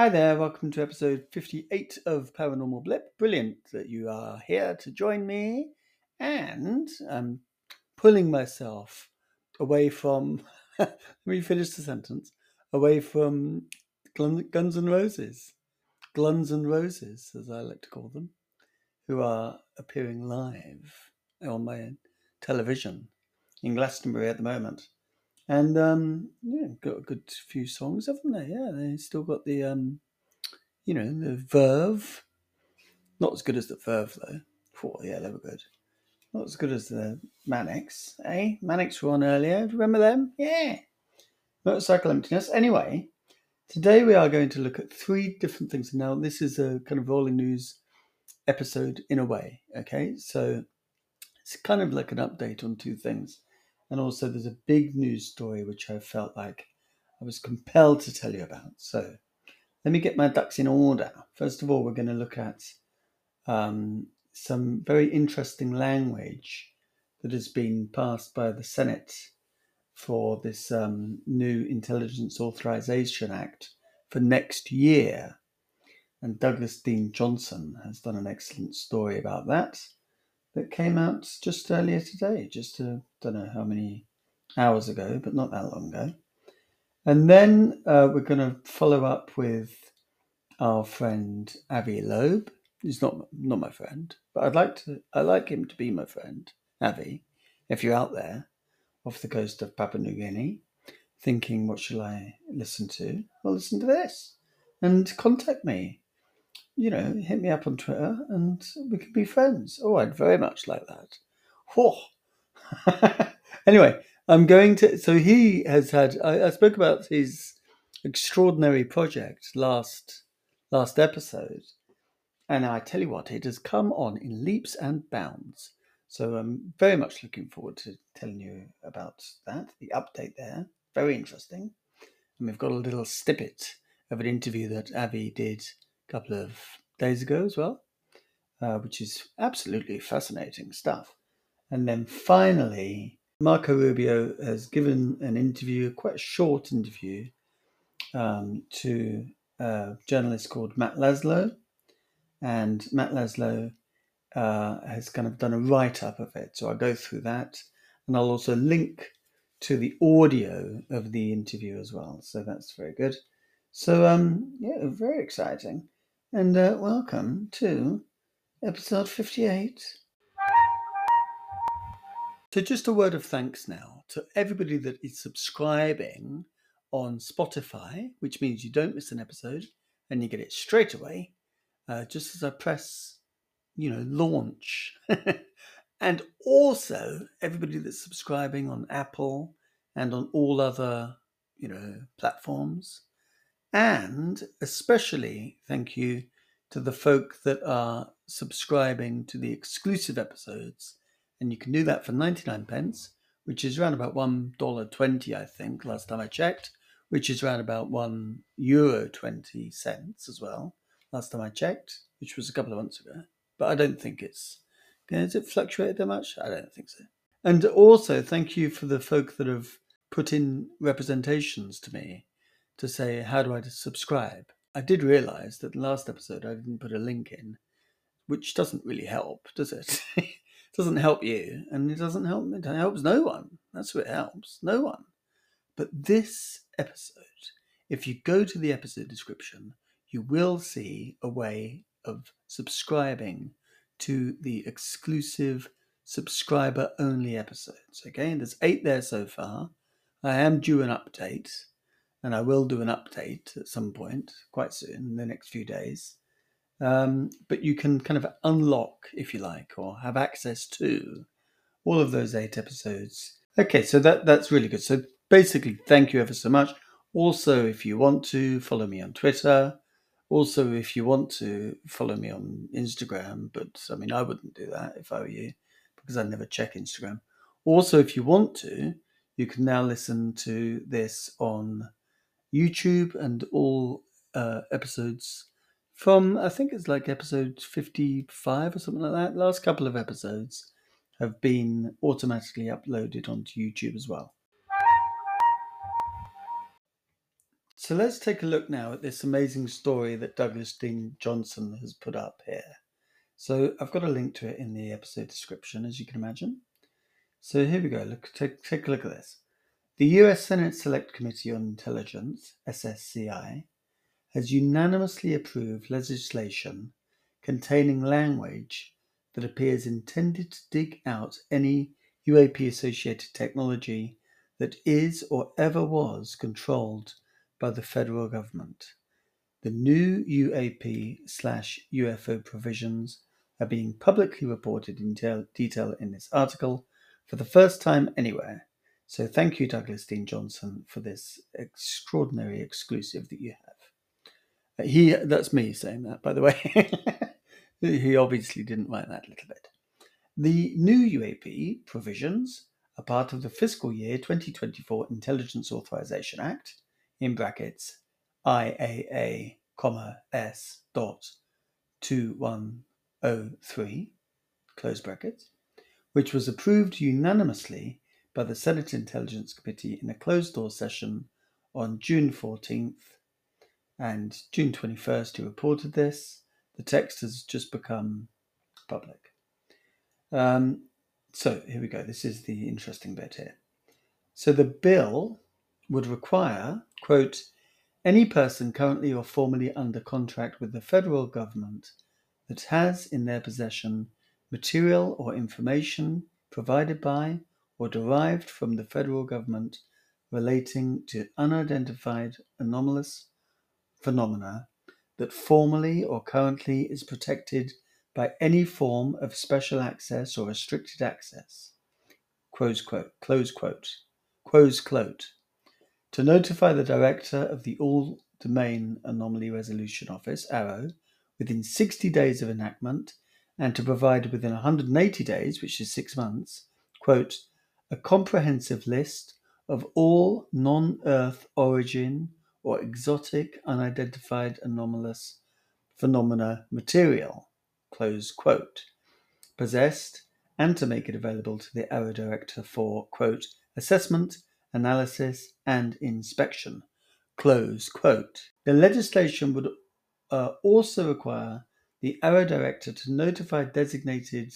Hi there, welcome to episode 58 of Paranormal Blip. Brilliant that you are here to join me. And I'm pulling myself away from, let me finish the sentence, away from Guns N' Roses, Gluns and Roses, as I like to call them, who are appearing live on my television in Glastonbury at the moment. And um, yeah, got a good few songs, haven't they? Yeah, they still got the um, you know, the Verve. Not as good as the Verve though. Oh, yeah, they were good. Not as good as the Manics, eh? Manics were on earlier. Remember them? Yeah. Motorcycle emptiness. Anyway, today we are going to look at three different things. Now, this is a kind of rolling news episode in a way. Okay, so it's kind of like an update on two things. And also, there's a big news story which I felt like I was compelled to tell you about. So, let me get my ducks in order. First of all, we're going to look at um, some very interesting language that has been passed by the Senate for this um, new Intelligence Authorization Act for next year. And Douglas Dean Johnson has done an excellent story about that that came out just earlier today, just I don't know how many hours ago, but not that long ago. And then uh, we're going to follow up with our friend Avi Loeb. He's not not my friend, but I'd like to. I like him to be my friend, Avi. If you're out there, off the coast of Papua New Guinea, thinking what shall I listen to? Well, listen to this, and contact me you know, hit me up on Twitter and we could be friends. Oh, I'd very much like that. Whoa. anyway, I'm going to. So he has had. I, I, spoke about his extraordinary project last last episode, and I tell you what, it has come on in leaps and bounds. So I'm very much looking forward to telling you about that. The update there, very interesting, and we've got a little snippet of an interview that Avi did couple of days ago as well, uh, which is absolutely fascinating stuff. And then finally, Marco Rubio has given an interview, quite a short interview, um, to a journalist called Matt Laslo. And Matt Laslo uh, has kind of done a write up of it. So I'll go through that. And I'll also link to the audio of the interview as well. So that's very good. So, um, yeah, very exciting and uh, welcome to episode 58. So, just a word of thanks now to everybody that is subscribing on Spotify, which means you don't miss an episode and you get it straight away, uh, just as I press, you know, launch. and also, everybody that's subscribing on Apple and on all other, you know, platforms. And especially thank you to the folk that are subscribing to the exclusive episodes. And you can do that for 99 pence, which is around about $1.20, I think, last time I checked, which is around about €1 euro 20 cents as well, last time I checked, which was a couple of months ago. But I don't think it's. Has it fluctuated that much? I don't think so. And also, thank you for the folk that have put in representations to me to say, how do I subscribe? I did realize that last episode I didn't put a link in, which doesn't really help, does it? it doesn't help you, and it doesn't help me. it helps no one. That's what it helps. No one. But this episode, if you go to the episode description, you will see a way of subscribing to the exclusive subscriber only episodes. Okay, and there's eight there so far. I am due an update and I will do an update at some point quite soon in the next few days. Um, but you can kind of unlock, if you like, or have access to all of those eight episodes. Okay, so that that's really good. So basically, thank you ever so much. Also, if you want to follow me on Twitter, also if you want to follow me on Instagram, but I mean I wouldn't do that if I were you because I never check Instagram. Also, if you want to, you can now listen to this on YouTube and all uh, episodes from I think it's like episode 55 or something like that. Last couple of episodes have been automatically uploaded onto YouTube as well. So let's take a look now at this amazing story that Douglas Dean Johnson has put up here. So I've got a link to it in the episode description, as you can imagine. So here we go. Look, take, take a look at this. The US Senate Select Committee on Intelligence, SSCI, has unanimously approved legislation containing language that appears intended to dig out any UAP associated technology that is or ever was controlled by the federal government. The new UAP slash UFO provisions are being publicly reported in detail in this article for the first time anywhere. So thank you, Douglas Dean Johnson, for this extraordinary exclusive that you have. Uh, he that's me saying that, by the way. he obviously didn't write that little bit. The new UAP provisions are part of the fiscal year 2024 Intelligence Authorization Act, in brackets IAA, S dot 2103, close brackets, which was approved unanimously by the Senate Intelligence Committee in a closed door session on June 14th and June 21st. He reported this. The text has just become public. Um, so here we go. This is the interesting bit here. So the bill would require, quote, any person currently or formerly under contract with the federal government that has in their possession material or information provided by or derived from the federal government relating to unidentified anomalous phenomena that formally or currently is protected by any form of special access or restricted access. Close quote. Close quote. Close quote. To notify the director of the All Domain Anomaly Resolution Office, AARO, within 60 days of enactment and to provide within 180 days, which is six months, quote, a comprehensive list of all non Earth origin or exotic unidentified anomalous phenomena material close quote, possessed, and to make it available to the AARO director for, quote, assessment, analysis, and inspection, close quote. The legislation would uh, also require the AARO director to notify designated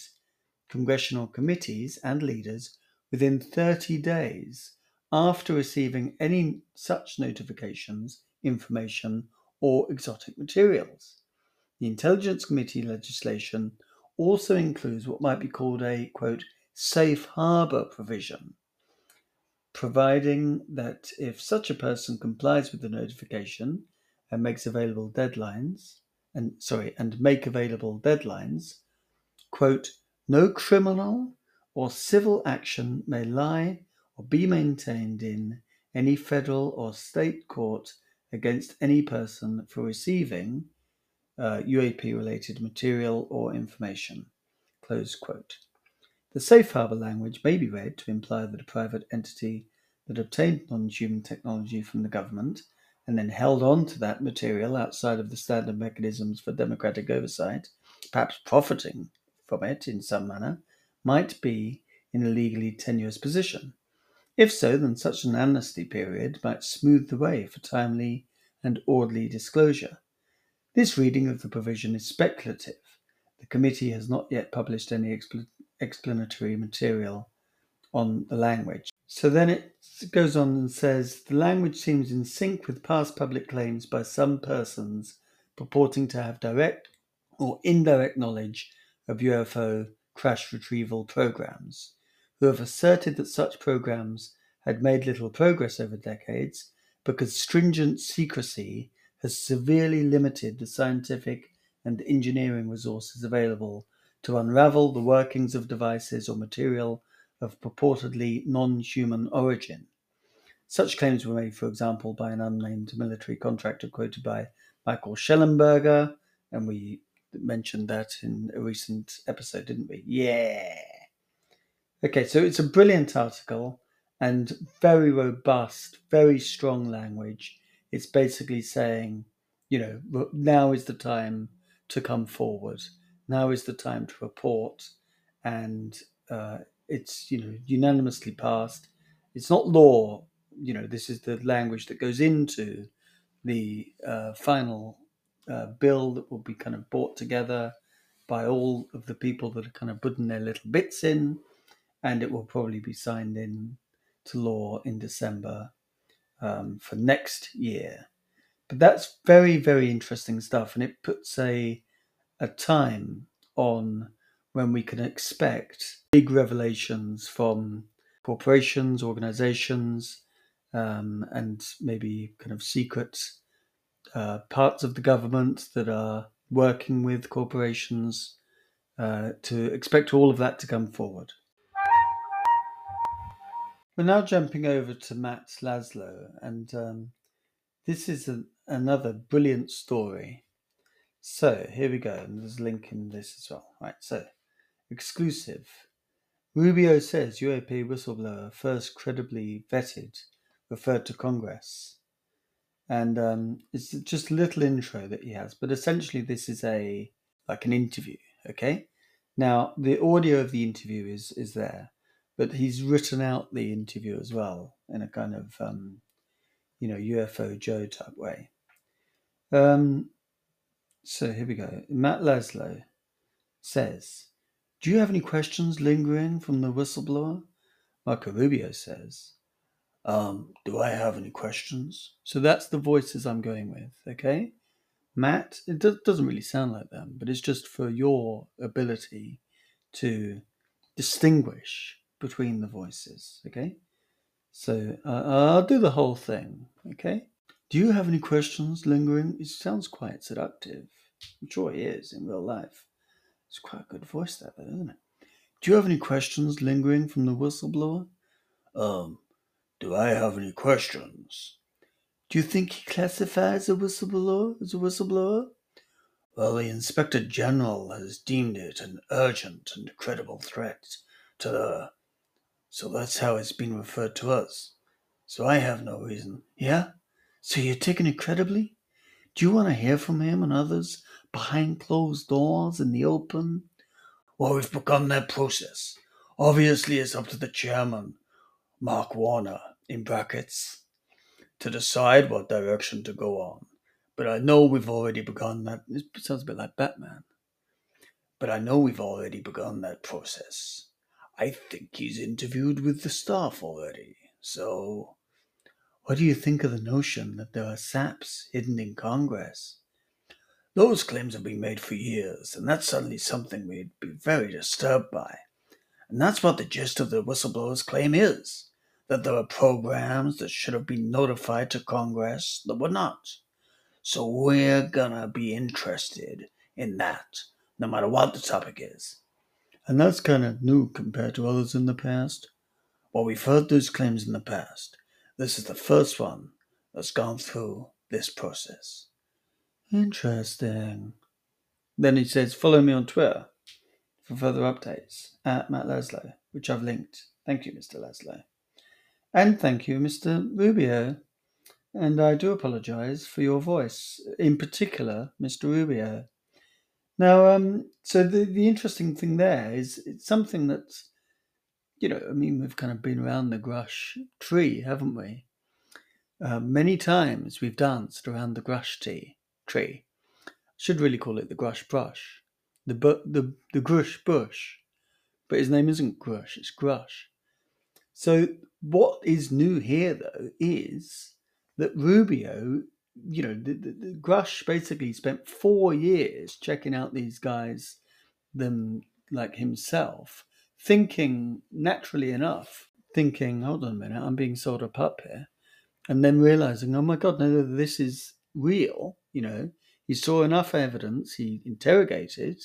congressional committees and leaders within 30 days after receiving any such notifications, information, or exotic materials. The Intelligence Committee legislation also includes what might be called a quote safe harbor provision, providing that if such a person complies with the notification and makes available deadlines and sorry and make available deadlines, quote, no criminal or civil action may lie or be maintained in any federal or state court against any person for receiving uh, UAP related material or information. Close quote. The safe harbor language may be read to imply that a private entity that obtained non human technology from the government and then held on to that material outside of the standard mechanisms for democratic oversight, perhaps profiting from it in some manner, might be in a legally tenuous position. If so, then such an amnesty period might smooth the way for timely and orderly disclosure. This reading of the provision is speculative. The committee has not yet published any expl- explanatory material on the language. So then it goes on and says the language seems in sync with past public claims by some persons purporting to have direct or indirect knowledge of UFO crash retrieval programs, who have asserted that such programs had made little progress over decades because stringent secrecy has severely limited the scientific and engineering resources available to unravel the workings of devices or material of purportedly non human origin. Such claims were made, for example, by an unnamed military contractor quoted by Michael Shellenberger, and we mentioned that in a recent episode, didn't we? Yeah. Okay, so it's a brilliant article and very robust, very strong language it's basically saying, you know, now is the time to come forward. Now is the time to report, and uh, it's you know unanimously passed. It's not law. You know, this is the language that goes into the uh, final uh, bill that will be kind of brought together by all of the people that are kind of putting their little bits in, and it will probably be signed in to law in December um, for next year. But that's very, very interesting stuff, and it puts a a time on when we can expect big revelations from corporations, organizations, um, and maybe kind of secret uh, parts of the government that are working with corporations uh, to expect all of that to come forward. We're now jumping over to Matt Laslo, and um, this is a, another brilliant story. So here we go, and there's a link in this as well. Right, so exclusive. Rubio says UAP whistleblower first credibly vetted referred to Congress and um, it's just a little intro that he has. But essentially, this is a like an interview. Okay, now the audio of the interview is is there, but he's written out the interview as well in a kind of um, you know UFO Joe type way. Um, so here we go. Matt Laslo says, "Do you have any questions lingering from the whistleblower?" Marco Rubio says, um, do I have any questions? So that's the voices I'm going with, okay? Matt, it do- doesn't really sound like them, but it's just for your ability to distinguish between the voices, okay? So uh, I'll do the whole thing, okay? Do you have any questions lingering? It sounds quite seductive. I'm sure he is in real life. It's quite a good voice, that, though, isn't it? Do you have any questions lingering from the whistleblower? Um, do I have any questions? Do you think he classifies a whistleblower as a whistleblower? Well, the Inspector General has deemed it an urgent and credible threat to the. So that's how it's been referred to us. So I have no reason. Yeah? So you're taking it credibly? Do you want to hear from him and others behind closed doors in the open? Well, we've begun that process. Obviously, it's up to the chairman, Mark Warner, in brackets to decide what direction to go on. But I know we've already begun that. It sounds a bit like Batman. But I know we've already begun that process. I think he's interviewed with the staff already. So, what do you think of the notion that there are SAPs hidden in Congress? Those claims have been made for years, and that's certainly something we'd be very disturbed by. And that's what the gist of the whistleblower's claim is that there were programs that should have been notified to Congress that were not. So we're gonna be interested in that, no matter what the topic is. And that's kind of new compared to others in the past. Well, we've heard those claims in the past. This is the first one that's gone through this process. Interesting. Then he says, follow me on Twitter for further updates at Matt Laslo, which I've linked. Thank you, Mr. Laslo. And thank you, Mr. Rubio. And I do apologize for your voice, in particular, Mr. Rubio. Now, um, so the, the interesting thing there is it's something that's, you know, I mean, we've kind of been around the Grush tree, haven't we? Uh, many times we've danced around the Grush tea, tree. Should really call it the Grush brush, the bu- the the Grush bush, but his name isn't Grush; it's Grush. So what is new here, though, is that Rubio, you know, the, the, the Grush basically spent four years checking out these guys, them like himself, thinking naturally enough, thinking, hold on a minute, I'm being sold a pup here, and then realizing, oh my god, no, this is real. You know, he saw enough evidence, he interrogated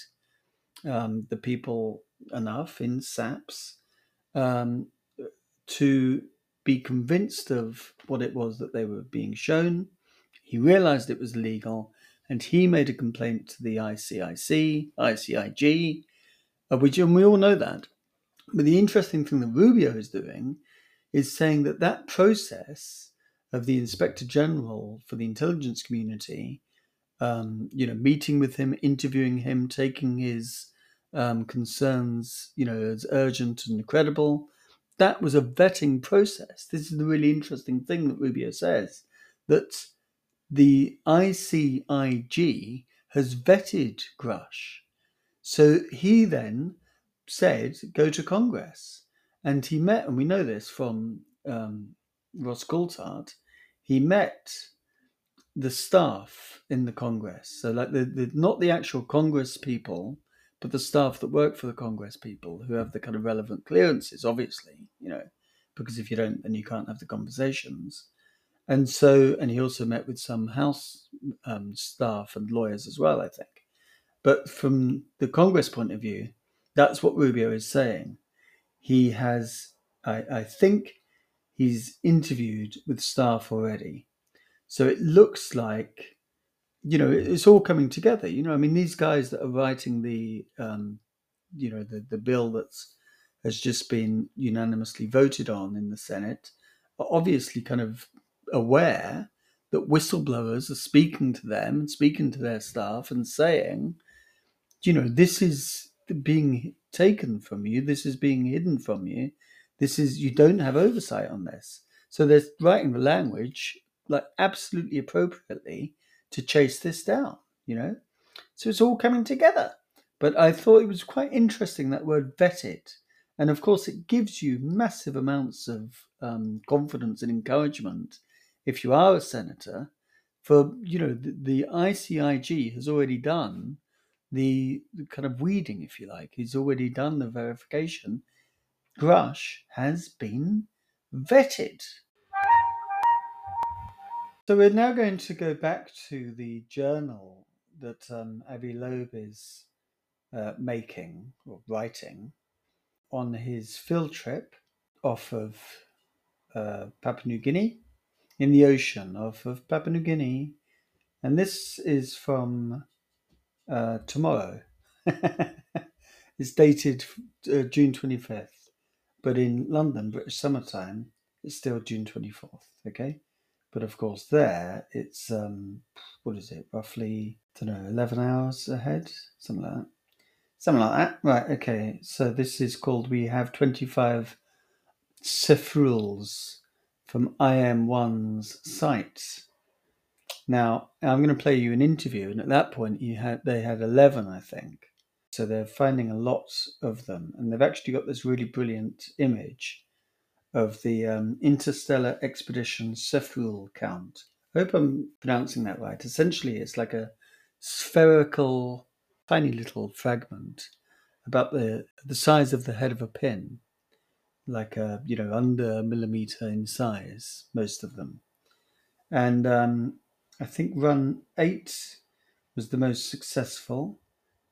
um, the people enough in SAPS. Um, to be convinced of what it was that they were being shown. He realized it was legal and he made a complaint to the ICIC, ICIG, of which, and we all know that. But the interesting thing that Rubio is doing is saying that that process of the Inspector General for the intelligence community, um, you know, meeting with him, interviewing him, taking his um, concerns, you know, as urgent and credible, that was a vetting process. This is the really interesting thing that Rubio says that the ICIG has vetted Grush. So he then said, go to Congress. And he met, and we know this from um, Ross Coulthart, he met the staff in the Congress. So, like, the, the not the actual Congress people, but the staff that work for the Congress people who have the kind of relevant clearances, obviously, you know, because if you don't, then you can't have the conversations. And so, and he also met with some House um, staff and lawyers as well, I think. But from the Congress point of view, that's what Rubio is saying. He has, I, I think, he's interviewed with staff already. So it looks like you know, it's all coming together. You know, I mean, these guys that are writing the, um, you know, the the bill that's has just been unanimously voted on in the Senate are obviously kind of aware that whistleblowers are speaking to them and speaking to their staff and saying, you know, this is being taken from you, this is being hidden from you, this is you don't have oversight on this. So they're writing the language like absolutely appropriately to chase this down, you know? So it's all coming together. But I thought it was quite interesting that word vetted. And of course, it gives you massive amounts of um, confidence and encouragement if you are a senator. For, you know, the, the ICIG has already done the, the kind of weeding, if you like. He's already done the verification. Grush has been vetted. So we're now going to go back to the journal that um, Avi Loeb is uh, making or writing on his field trip off of uh, Papua New Guinea in the ocean off of Papua New Guinea. And this is from uh, tomorrow. it's dated uh, June 25th, but in London, British summertime, it's still June 24th. Okay. But of course, there it's um, what is it? Roughly, I don't know, eleven hours ahead, something like that. Something like that. Right. Okay. So this is called. We have twenty-five Sefrules from IM1's site. Now I'm going to play you an interview, and at that point, you had they had eleven, I think. So they're finding a lot of them, and they've actually got this really brilliant image of the um, Interstellar Expedition Sefrule count. I hope I'm pronouncing that right. Essentially, it's like a spherical, tiny little fragment about the the size of the head of a pin, like a you know under a millimeter in size, most of them, and um, I think run eight was the most successful,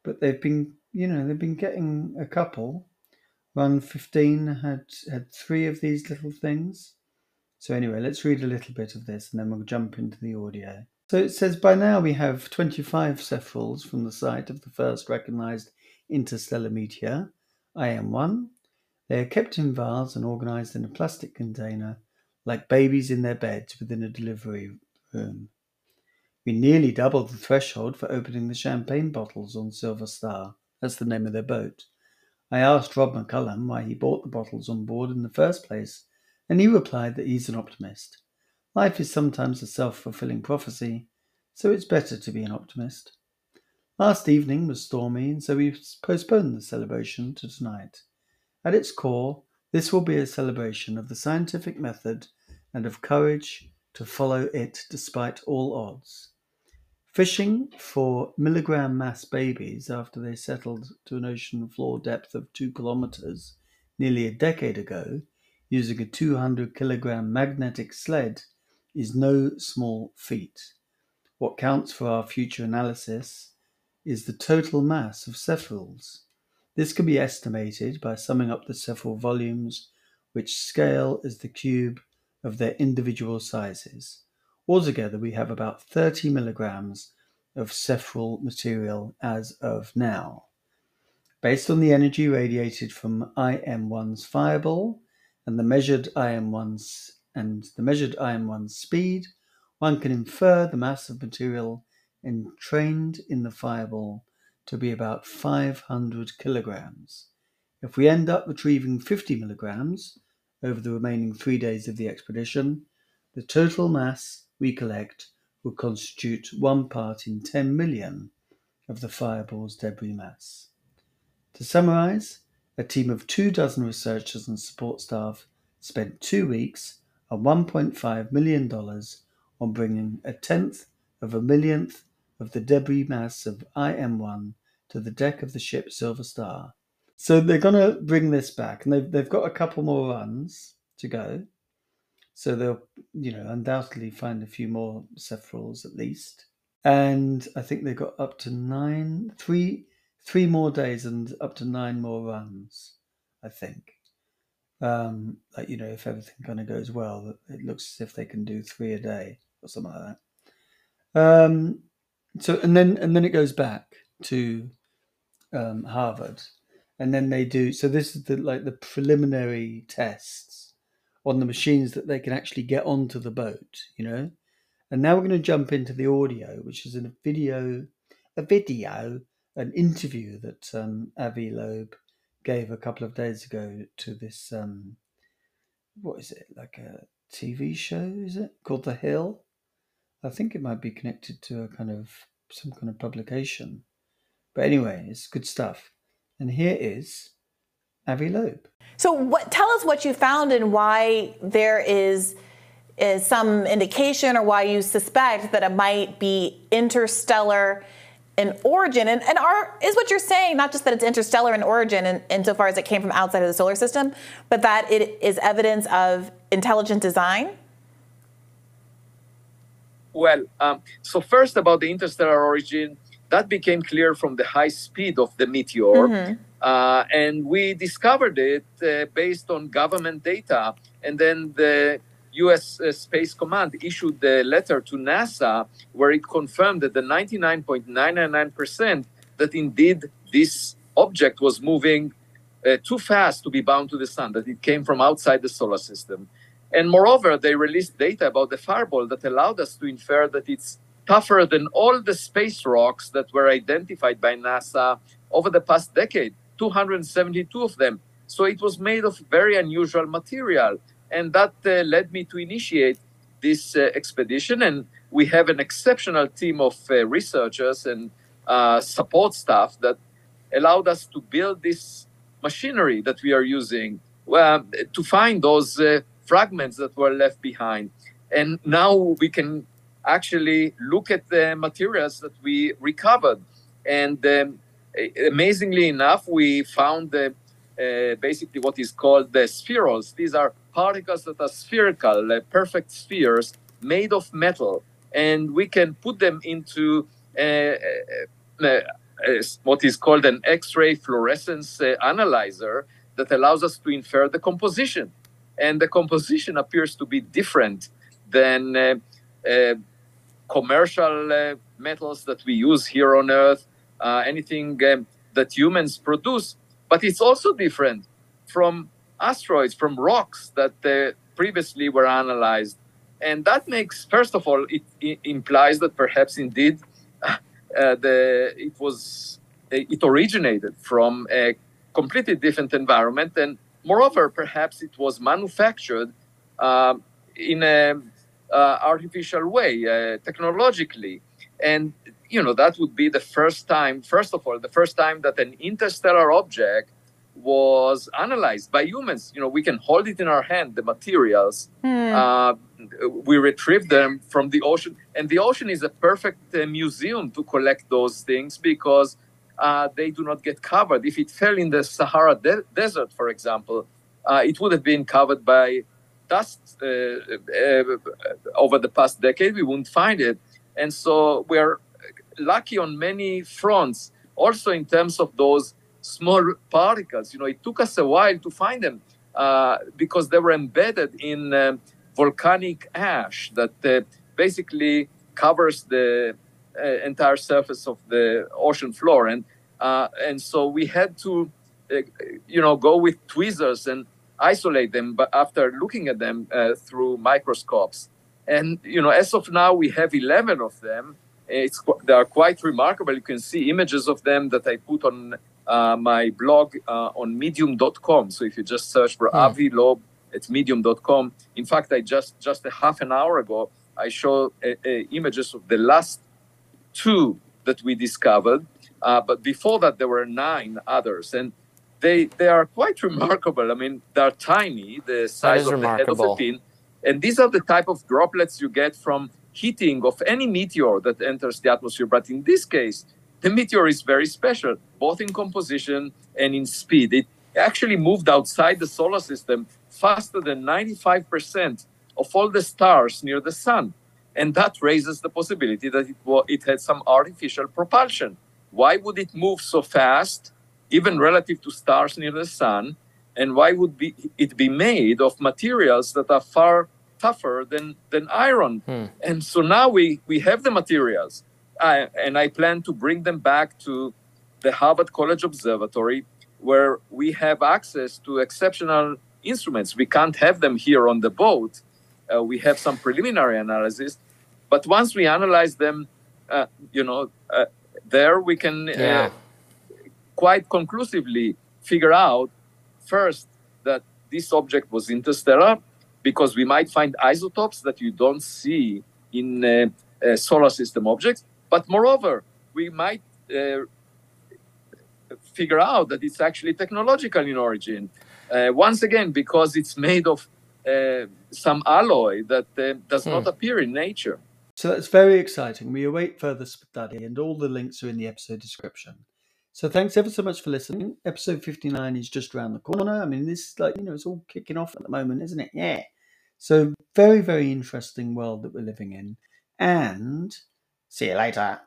but they've been you know they've been getting a couple Run 15 had had three of these little things. So anyway, let's read a little bit of this and then we'll jump into the audio. So it says by now we have 25 Sefrules from the site of the first recognized interstellar meteor, IM1. They are kept in vials and organized in a plastic container like babies in their beds within a delivery room. We nearly doubled the threshold for opening the champagne bottles on Silver Star. That's the name of their boat. I asked Rob McCallum why he bought the bottles on board in the first place, and he replied that he's an optimist. Life is sometimes a self fulfilling prophecy, so it's better to be an optimist. Last evening was stormy, and so we postponed the celebration to tonight. At its core, this will be a celebration of the scientific method and of courage to follow it despite all odds. Fishing for milligram mass babies after they settled to an ocean floor depth of two kilometers nearly a decade ago using a 200 kilogram magnetic sled is no small feat. What counts for our future analysis is the total mass of Sefrules. This can be estimated by summing up the Sefrule volumes, which scale as the cube of their individual sizes. Altogether, we have about 30 milligrams of Sefrule material as of now. Based on the energy radiated from IM1's fireball and the measured IM1's and the measured IM1's speed, one can infer the mass of material entrained in the fireball to be about 500 kilograms. If we end up retrieving 50 milligrams over the remaining three days of the expedition, the total mass we collect would constitute one part in 10 million of the fireball's debris mass. To summarise, a team of two dozen researchers and support staff spent two weeks and $1.5 million on bringing a tenth of a millionth of the debris mass of IM1 to the deck of the ship Silver Star. So they're going to bring this back, and they've, they've got a couple more runs to go. So they'll, you know, undoubtedly find a few more cephal's at least. And I think they've got up to nine, three, three more days and up to nine more runs, I think. Um, like, you know, if everything kind of goes well, it looks as if they can do three a day or something like that. Um, so, and then, and then it goes back to um, Harvard, and then they do. So this is the like the preliminary tests on the machines that they can actually get onto the boat. You know, and now we're going to jump into the audio, which is a video, a video, an interview that um, Avi Loeb gave a couple of days ago to this. Um, what is it like a TV show? Is it called The Hill? I think it might be connected to a kind of some kind of publication. But anyway, it's good stuff. And here is Avi Loeb. So, what, tell us what you found and why there is, is some indication or why you suspect that it might be interstellar in origin. And, and are, is what you're saying not just that it's interstellar in origin in, insofar as it came from outside of the solar system, but that it is evidence of intelligent design? Well, um, so first about the interstellar origin, that became clear from the high speed of the meteor. Mm-hmm. Uh, and we discovered it uh, based on government data. And then the US uh, Space Command issued a letter to NASA where it confirmed that the 99.999% that indeed this object was moving uh, too fast to be bound to the sun, that it came from outside the solar system. And moreover, they released data about the fireball that allowed us to infer that it's tougher than all the space rocks that were identified by NASA over the past decade 272 of them. So it was made of very unusual material. And that uh, led me to initiate this uh, expedition. And we have an exceptional team of uh, researchers and uh, support staff that allowed us to build this machinery that we are using um, to find those uh, fragments that were left behind. And now we can actually look at the materials that we recovered. And um, amazingly enough, we found the, uh, basically what is called the spherules. These are particles that are spherical, uh, perfect spheres made of metal. And we can put them into uh, uh, uh what is called an X ray fluorescence uh, analyzer that allows us to infer the composition. And the composition appears to be different than commercial uh, metals that we use here on Earth, uh, anything um, that humans produce. But it's also different from asteroids, from rocks that uh, previously were analyzed. And that makes, first of all, it, it implies that perhaps indeed uh, the it was it originated from a completely different environment, and moreover, perhaps it was manufactured uh, in a uh, artificial way, uh, technologically. And, you know, that would be the first time, first of all, the first time that an interstellar object was analyzed by humans. You know, we can hold it in our hand, the materials. Hmm. Uh, we retrieve them from the ocean. And the ocean is a perfect uh, museum to collect those things because uh, they do not get covered. If it fell in the Sahara de- Desert, for example, uh, it would have been covered by dust uh, uh, over the past decade, we wouldn't find it. And so we're lucky on many fronts, also in terms of those small particles. You know, it took us a while to find them uh, because they were embedded in uh, volcanic ash that uh, basically covers the uh, entire surface of the ocean floor. And, and so we had to, you know, go with tweezers and isolate them but after looking at them uh, through microscopes. And you know, as of now, we have 11 of them. It's they are quite remarkable. You can see images of them that I put on uh, my blog uh, on Medium.com. So if you just search for mm. Avi Loeb at Medium.com, in fact, I just just a half an hour ago I show uh, uh, images of the last two that we discovered. Uh, but before that, there were nine others, and they they are quite remarkable. I mean, they're tiny, the size of remarkable. the head of a pin, and these are the type of droplets you get from heating of any meteor that enters the atmosphere. But in this case, the meteor is very special, both in composition and in speed. It actually moved outside the solar system faster than 95% of all the stars near the sun. And that raises the possibility that it, it had some artificial propulsion. Why would it move so fast, even relative to stars near the sun? And why would be, it be made of materials that are far tougher than, than iron? Hmm. And so now we, we have the materials. I, and I plan to bring them back to the Harvard College Observatory, where we have access to exceptional instruments. We can't have them here on the boat. Uh, we have some preliminary analysis, but once we analyze them, uh, you know, uh, there we can uh, yeah. quite conclusively figure out first that this object was interstellar because we might find isotopes that you don't see in uh, uh, solar system objects. But moreover, we might figure out that it's actually technological in origin. Uh, once again, because it's made of uh, some alloy that uh, does hmm. not appear in nature. So that's very exciting. We await further study, and all the links are in the episode description. So thanks ever so much for listening. Episode 59 is just around the corner. I mean, this, like, you know, it's all kicking off at the moment, isn't it? Yeah. So very, very interesting world that we're living in. And see you later.